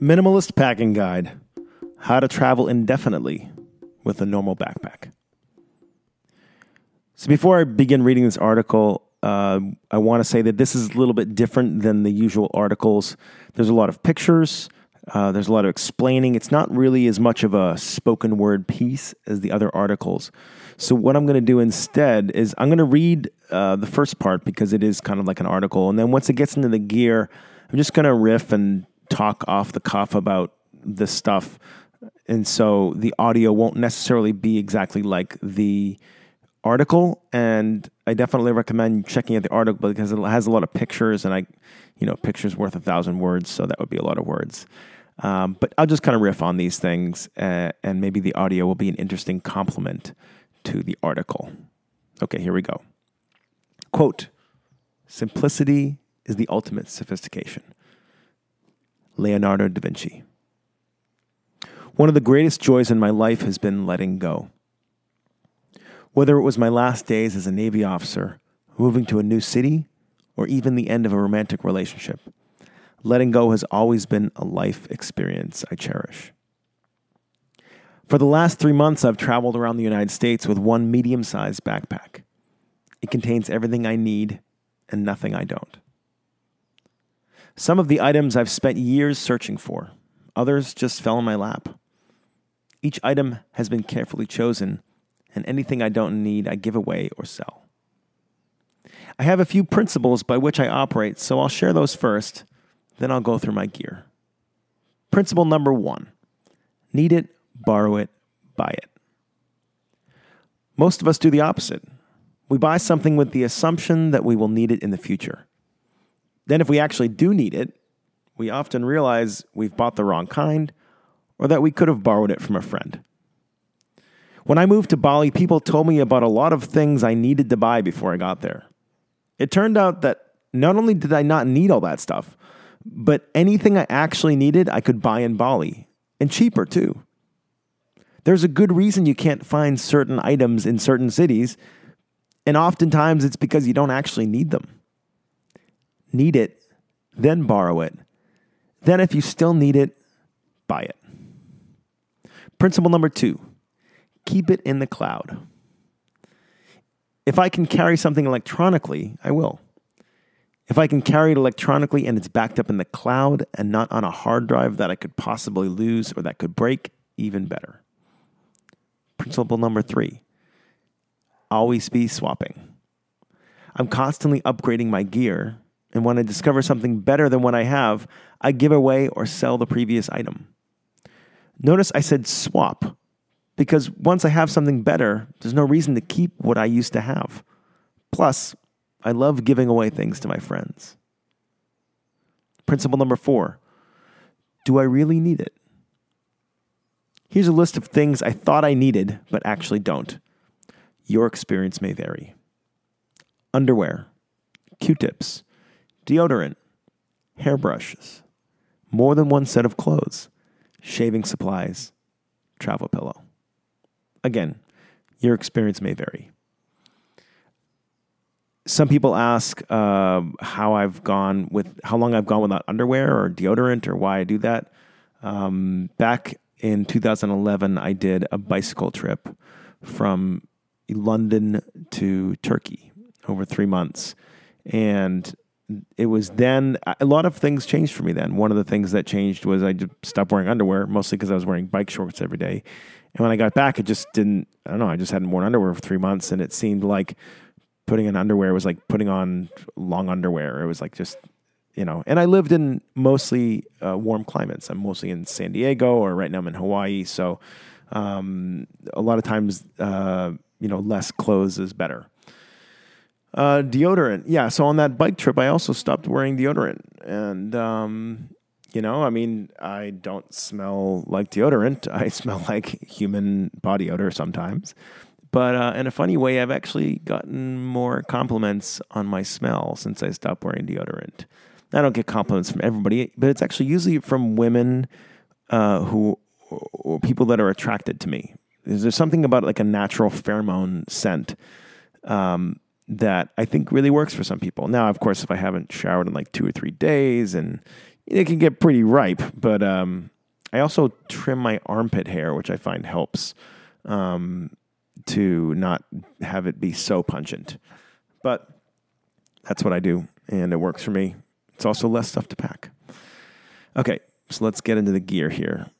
Minimalist Packing Guide How to Travel Indefinitely with a Normal Backpack. So, before I begin reading this article, uh, I want to say that this is a little bit different than the usual articles. There's a lot of pictures, uh, there's a lot of explaining. It's not really as much of a spoken word piece as the other articles. So, what I'm going to do instead is I'm going to read uh, the first part because it is kind of like an article. And then once it gets into the gear, I'm just going to riff and talk off the cuff about this stuff. And so the audio won't necessarily be exactly like the article. And I definitely recommend checking out the article because it has a lot of pictures, and I, you know, pictures worth a thousand words, so that would be a lot of words. Um, but I'll just kind of riff on these things, uh, and maybe the audio will be an interesting complement to the article. Okay, here we go. Quote Simplicity is the ultimate sophistication. Leonardo da Vinci. One of the greatest joys in my life has been letting go. Whether it was my last days as a Navy officer, moving to a new city, or even the end of a romantic relationship, letting go has always been a life experience I cherish. For the last three months, I've traveled around the United States with one medium sized backpack. It contains everything I need and nothing I don't. Some of the items I've spent years searching for, others just fell in my lap. Each item has been carefully chosen, and anything I don't need, I give away or sell. I have a few principles by which I operate, so I'll share those first, then I'll go through my gear. Principle number one need it, borrow it, buy it. Most of us do the opposite. We buy something with the assumption that we will need it in the future. Then, if we actually do need it, we often realize we've bought the wrong kind or that we could have borrowed it from a friend. When I moved to Bali, people told me about a lot of things I needed to buy before I got there. It turned out that not only did I not need all that stuff, but anything I actually needed, I could buy in Bali, and cheaper too. There's a good reason you can't find certain items in certain cities, and oftentimes it's because you don't actually need them need it, then borrow it. Then, if you still need it, buy it. Principle number two keep it in the cloud. If I can carry something electronically, I will. If I can carry it electronically and it's backed up in the cloud and not on a hard drive that I could possibly lose or that could break, even better. Principle number three always be swapping. I'm constantly upgrading my gear and when I discover something better than what I have, I give away or sell the previous item. Notice I said swap because once I have something better, there's no reason to keep what I used to have. Plus, I love giving away things to my friends. Principle number four Do I really need it? Here's a list of things I thought I needed, but actually don't. Your experience may vary underwear, Q tips, deodorant, hairbrushes, more than one set of clothes, shaving supplies, travel pillow. Again, your experience may vary. Some people ask uh, how I've gone with how long I've gone without underwear or deodorant or why I do that. Um, back in 2011, I did a bicycle trip from London to Turkey over three months, and it was then a lot of things changed for me then. One of the things that changed was I just stopped wearing underwear, mostly because I was wearing bike shorts every day. And when I got back, it just didn't, I don't know, I just hadn't worn underwear for three months. And it seemed like putting on underwear was like putting on long underwear. It was like just, you know, and I lived in mostly uh, warm climates. I'm mostly in San Diego or right now I'm in Hawaii. So um, a lot of times, uh, you know, less clothes is better. Uh, deodorant. Yeah. So on that bike trip, I also stopped wearing deodorant. And, um, you know, I mean, I don't smell like deodorant. I smell like human body odor sometimes. But uh, in a funny way, I've actually gotten more compliments on my smell since I stopped wearing deodorant. I don't get compliments from everybody, but it's actually usually from women uh, who, or people that are attracted to me. There's something about like a natural pheromone scent um, that I think really works for some people. Now, of course, if I haven't showered in like two or three days and it can get pretty ripe. But um, I also trim my armpit hair, which I find helps um, to not have it be so pungent. But that's what I do, and it works for me. It's also less stuff to pack. Okay, so let's get into the gear here.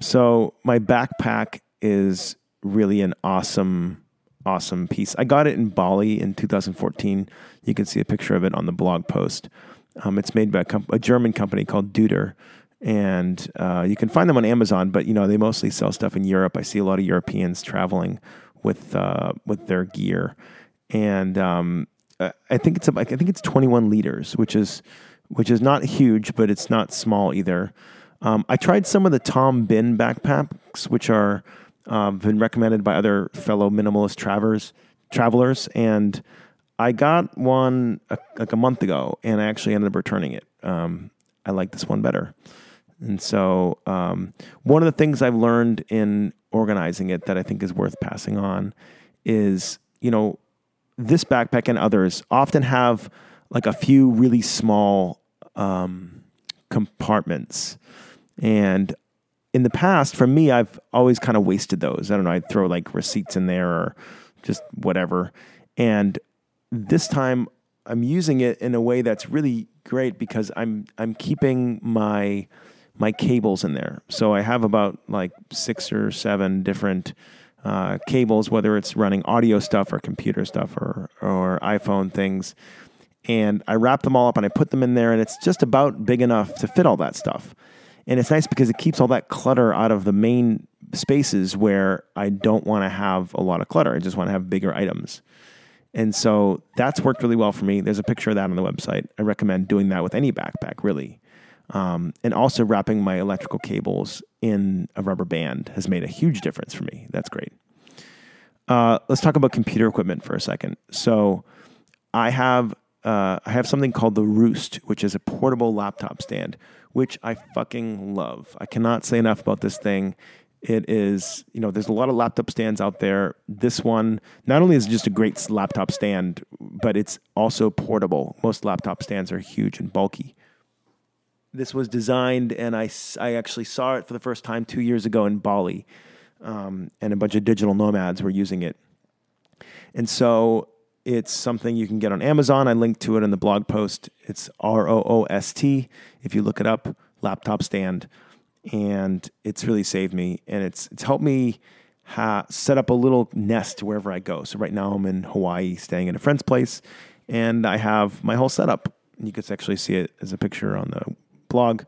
So my backpack is really an awesome, awesome piece. I got it in Bali in 2014. You can see a picture of it on the blog post. Um, it's made by a, a, German company called Deuter, and uh, you can find them on Amazon. But you know they mostly sell stuff in Europe. I see a lot of Europeans traveling with uh, with their gear, and um, I think it's I think it's 21 liters, which is which is not huge, but it's not small either. Um, I tried some of the Tom Bihn backpacks, which are um, been recommended by other fellow minimalist travelers, travelers, and I got one a, like a month ago, and I actually ended up returning it. Um, I like this one better, and so um, one of the things I've learned in organizing it that I think is worth passing on is you know this backpack and others often have like a few really small um, compartments and in the past, for me, I've always kind of wasted those. I don't know, I'd throw like receipts in there or just whatever. And this time I'm using it in a way that's really great because I'm I'm keeping my my cables in there. So I have about like six or seven different uh, cables, whether it's running audio stuff or computer stuff or or iPhone things. And I wrap them all up and I put them in there, and it's just about big enough to fit all that stuff. And it's nice because it keeps all that clutter out of the main spaces where I don't want to have a lot of clutter. I just want to have bigger items. And so that's worked really well for me. There's a picture of that on the website. I recommend doing that with any backpack, really. Um, and also wrapping my electrical cables in a rubber band has made a huge difference for me. That's great. Uh, let's talk about computer equipment for a second. So I have uh, I have something called the Roost, which is a portable laptop stand, which I fucking love. I cannot say enough about this thing. It is, you know, there's a lot of laptop stands out there. This one, not only is it just a great laptop stand, but it's also portable. Most laptop stands are huge and bulky. This was designed, and I, I actually saw it for the first time two years ago in Bali, um, and a bunch of digital nomads were using it. And so it's something you can get on Amazon. I linked to it in the blog post. It's R O O S T. If you look it up, laptop stand, and it's really saved me. And it's it's helped me ha- set up a little nest wherever I go. So right now I'm in Hawaii, staying at a friend's place, and I have my whole setup. You can actually see it as a picture on the blog.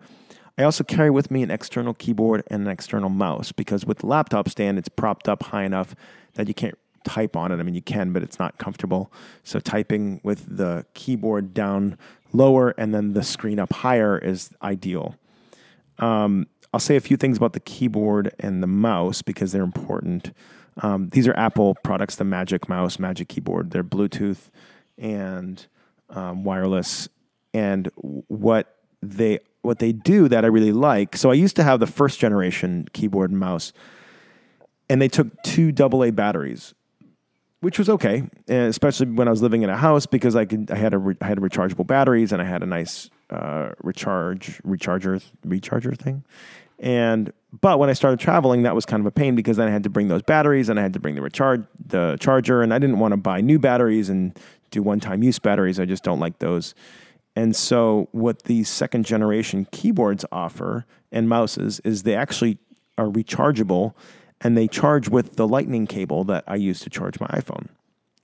I also carry with me an external keyboard and an external mouse because with the laptop stand, it's propped up high enough that you can't type on it. I mean, you can, but it's not comfortable. So typing with the keyboard down lower and then the screen up higher is ideal. Um, I'll say a few things about the keyboard and the mouse because they're important. Um, these are Apple products, the Magic Mouse, Magic Keyboard. They're Bluetooth and um, wireless. And what they what they do that I really like. So I used to have the first generation keyboard and mouse, and they took two AA batteries which was okay, especially when I was living in a house because I could I had a re, I had rechargeable batteries and I had a nice uh, recharge recharger recharger thing. And but when I started traveling, that was kind of a pain because then I had to bring those batteries and I had to bring the recharge the charger, and I didn't want to buy new batteries and do one time use batteries. I just don't like those. And so, what these second generation keyboards offer and mouses is they actually are rechargeable and they charge with the lightning cable that I use to charge my iPhone.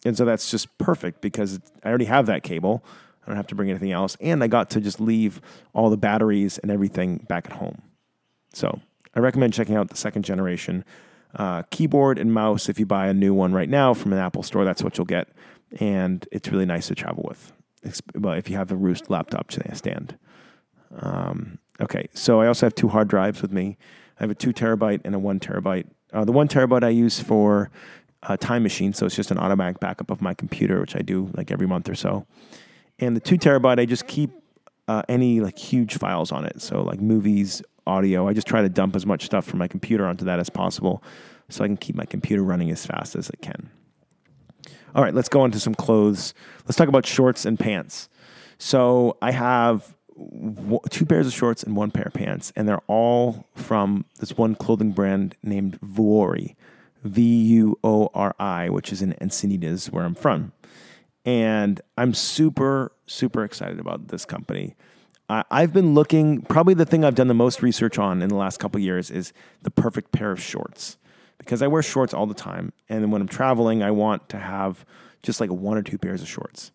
And so that's just perfect because I already have that cable. I don't have to bring anything else. And I got to just leave all the batteries and everything back at home. So I recommend checking out the second generation uh, keyboard and mouse. If you buy a new one right now from an Apple store, that's what you'll get. And it's really nice to travel with. well, if you have the Roost laptop stand. Um, okay, so I also have two hard drives with me. I have a two terabyte and a one terabyte uh, the one terabyte I use for Time Machine, so it's just an automatic backup of my computer, which I do like every month or so. And the two terabyte, I just keep uh, any like huge files on it, so like movies, audio. I just try to dump as much stuff from my computer onto that as possible, so I can keep my computer running as fast as it can. All right, let's go on to some clothes. Let's talk about shorts and pants. So I have two pairs of shorts and one pair of pants, and they're all from this one clothing brand named Vuori, V U O R I, which is in Encinitas, where I'm from. And I'm super, super excited about this company. I've been looking, probably the thing I've done the most research on in the last couple years is the perfect pair of shorts because I wear shorts all the time. And when I'm traveling, I want to have just like one or two pairs of shorts.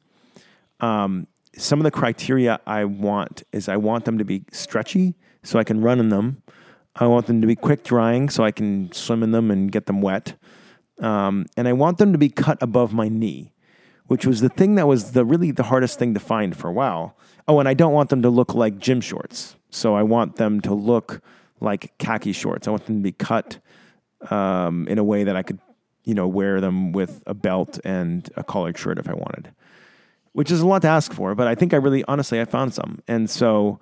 Um, some of the criteria I want is I want them to be stretchy so I can run in them. I want them to be quick drying so I can swim in them and get them wet. Um, and I want them to be cut above my knee, which was the thing that was the really the hardest thing to find for a while. Oh, and I don't want them to look like gym shorts. So I want them to look like khaki shorts. I want them to be cut um, in a way that I could, you know, wear them with a belt and a collared shirt if I wanted which is a lot to ask for, but I think I really, honestly, I found some. And so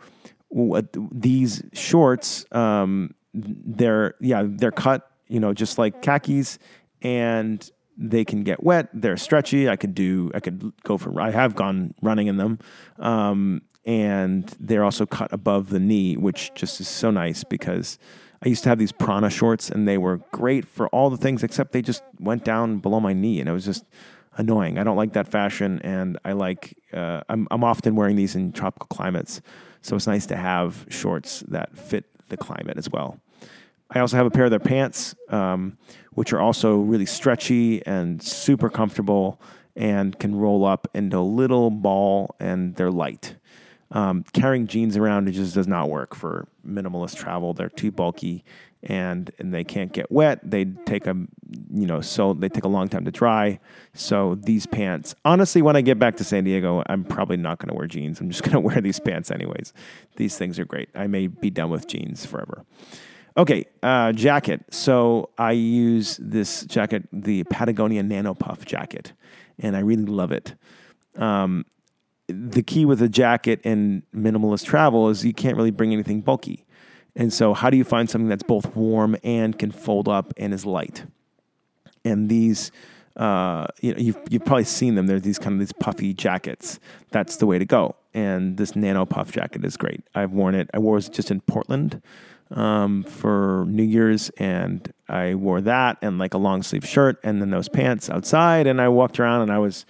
what, these shorts, um, they're, yeah, they're cut, you know, just like khakis and they can get wet. They're stretchy. I could do, I could go for, I have gone running in them. Um, and they're also cut above the knee, which just is so nice because I used to have these Prana shorts and they were great for all the things except they just went down below my knee and it was just, annoying. I don't like that fashion, and I like. Uh, I'm I'm often wearing these in tropical climates, so it's nice to have shorts that fit the climate as well. I also have a pair of their pants, um, which are also really stretchy and super comfortable, and can roll up into a little ball, and they're light. Um, carrying jeans around it just does not work for minimalist travel. They're too bulky and and they can't get wet. They take a you know so they take a long time to dry. So these pants, honestly, when I get back to San Diego, I'm probably not going to wear jeans. I'm just going to wear these pants anyways. These things are great. I may be done with jeans forever. Okay, uh, jacket. So I use this jacket, the Patagonia Nano Puff jacket, and I really love it. Um, the key with a jacket and minimalist travel is you can't really bring anything bulky. And so, how do you find something that's both warm and can fold up and is light? And these, uh, you know, you've, you've probably seen them. They're these kind of these puffy jackets. That's the way to go. And this nano puff jacket is great. I've worn it. I wore it just in Portland um, for New Year's, and I wore that and like a long sleeve shirt and then those pants outside. And I walked around and I was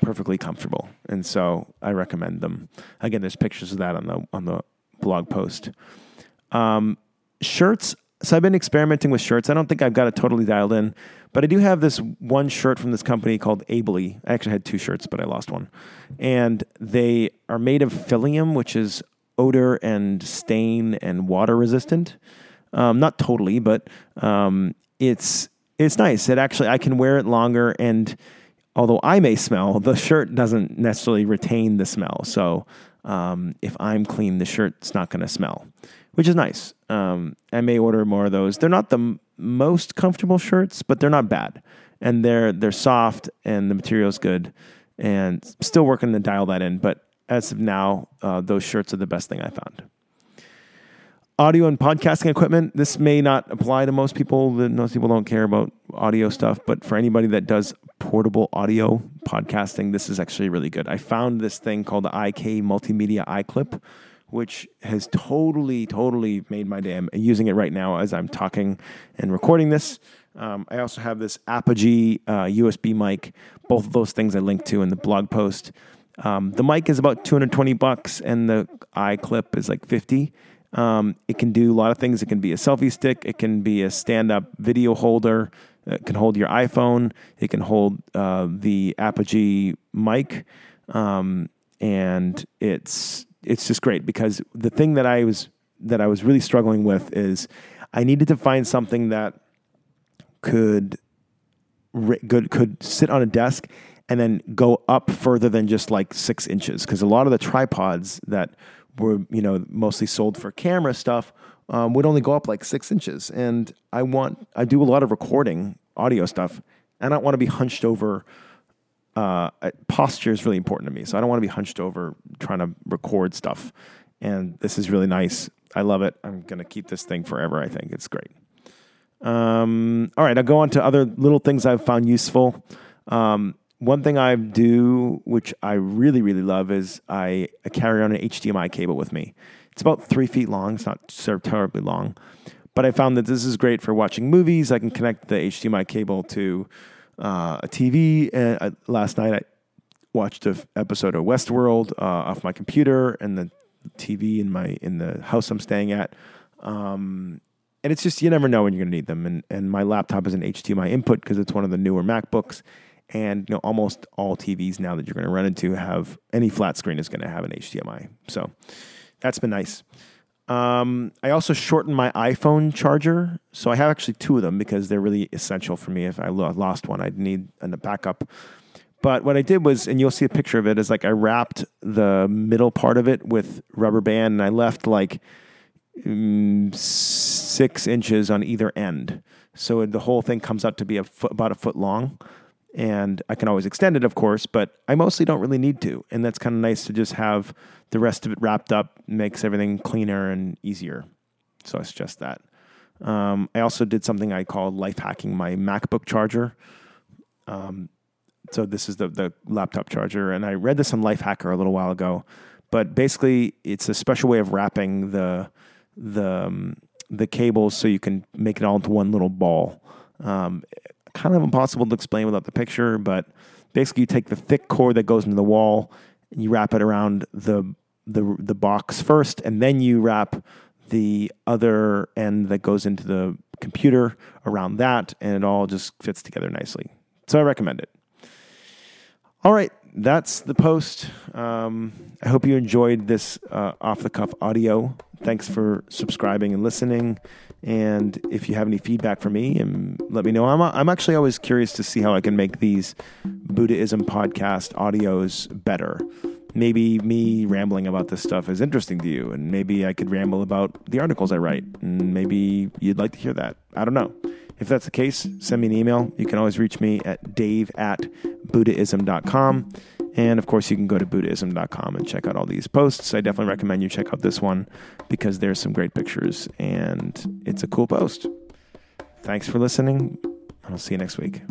perfectly comfortable. And so I recommend them. Again, there's pictures of that on the on the blog post. Um, shirts. So I've been experimenting with shirts. I don't think I've got it totally dialed in, but I do have this one shirt from this company called Ably. I actually had two shirts, but I lost one. And they are made of Filium, which is odor and stain and water resistant. Um, not totally, but um, it's it's nice. It actually I can wear it longer, and although I may smell, the shirt doesn't necessarily retain the smell. So um, if I'm clean, the shirt's not going to smell which is nice. Um, I may order more of those. They're not the m- most comfortable shirts, but they're not bad, and they're they're soft and the material is good. And still working to dial that in, but as of now, uh, those shirts are the best thing I found. Audio and podcasting equipment. This may not apply to most people. Most people don't care about audio stuff, but for anybody that does portable audio podcasting, this is actually really good. I found this thing called the IK Multimedia iKlip which has totally, totally made my day. I'm using it right now as I'm talking and recording this. Um, I also have this Apogee uh, USB mic. Both of those things I linked to in the blog post. Um, the mic is about 220 bucks, and the iKlip is like 50. Um, it can do a lot of things. It can be a selfie stick. It can be a stand-up video holder. It can hold your iPhone. It can hold uh, the Apogee mic, um, and it's it's just great because the thing that I was that I was really struggling with is I needed to find something that could could could sit on a desk and then go up further than just like six inches because a lot of the tripods that were you know mostly sold for camera stuff um, would only go up like six inches and I want I do a lot of recording audio stuff and I don't want to be hunched over uh, posture is really important to me. So I don't want to be hunched over trying to record stuff. And this is really nice. I love it. I'm to keep this thing forever. I think it's great. Um, all right, I'll go on to other little things I've found useful. Um, one thing I do, which I really, really love, is I, carry on an HDMI cable with me. It's about three feet long. It's not so terribly long, but I found that this is great for watching movies. I can connect the HDMI cable to uh, a TV. And uh, last night I watched an episode of Westworld uh, off my computer and the TV in my in the house I'm staying at. Um, and it's just you never know when you're going to need them. And and my laptop is an HDMI input because it's one of the newer MacBooks. And you know, almost all TVs now that you're going to run into have any flat screen is going to have an HDMI. So that's been nice. Um, I also shortened my iPhone charger, so I have actually two of them because they're really essential for me. If I lost one, I'd need a backup. But what I did was, and you'll see a picture of it, is like I wrapped the middle part of it with rubber band, and I left like mm, six inches on either end, so the whole thing comes out to be a foot, about a foot long and I can always extend it, of course, but I mostly don't really need to. And that's kind of nice to just have the rest of it wrapped up, makes everything cleaner and easier. So I suggest that. Um, I also did something I called life hacking my MacBook charger. Um, so this is the the laptop charger, and I read this on Lifehacker a little while ago. But basically, it's a special way of wrapping the the um, the cables so you can make it all into one little ball. Um, kind of impossible to explain without the picture, but basically you take the thick cord that goes into the wall and you wrap it around the the the box first, and then you wrap the other end that goes into the computer around that, and it all just fits together nicely. So I recommend it. All right, that's the post. Um, I hope you enjoyed this uh, off the cuff audio. Thanks for subscribing and listening. And if you have any feedback for me, and um, let me know. I'm I'm actually always curious to see how I can make these Buddhism podcast audios better. Maybe me rambling about this stuff is interesting to you, and maybe I could ramble about the articles I write, and maybe you'd like to hear that. I don't know. If that's the case, send me an email. You can always reach me at dave at buddhism.com. And of course, you can go to Buddhism.com and check out all these posts. I definitely recommend you check out this one because there's some great pictures and it's a cool post. Thanks for listening, and I'll see you next week.